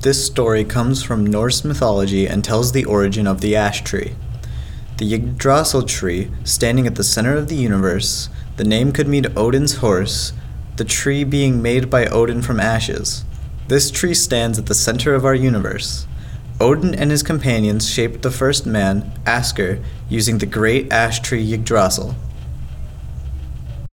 This story comes from Norse mythology and tells the origin of the ash tree. The Yggdrasil tree, standing at the center of the universe, the name could mean Odin's horse, the tree being made by Odin from ashes. This tree stands at the center of our universe. Odin and his companions shaped the first man, Asker, using the great ash tree Yggdrasil.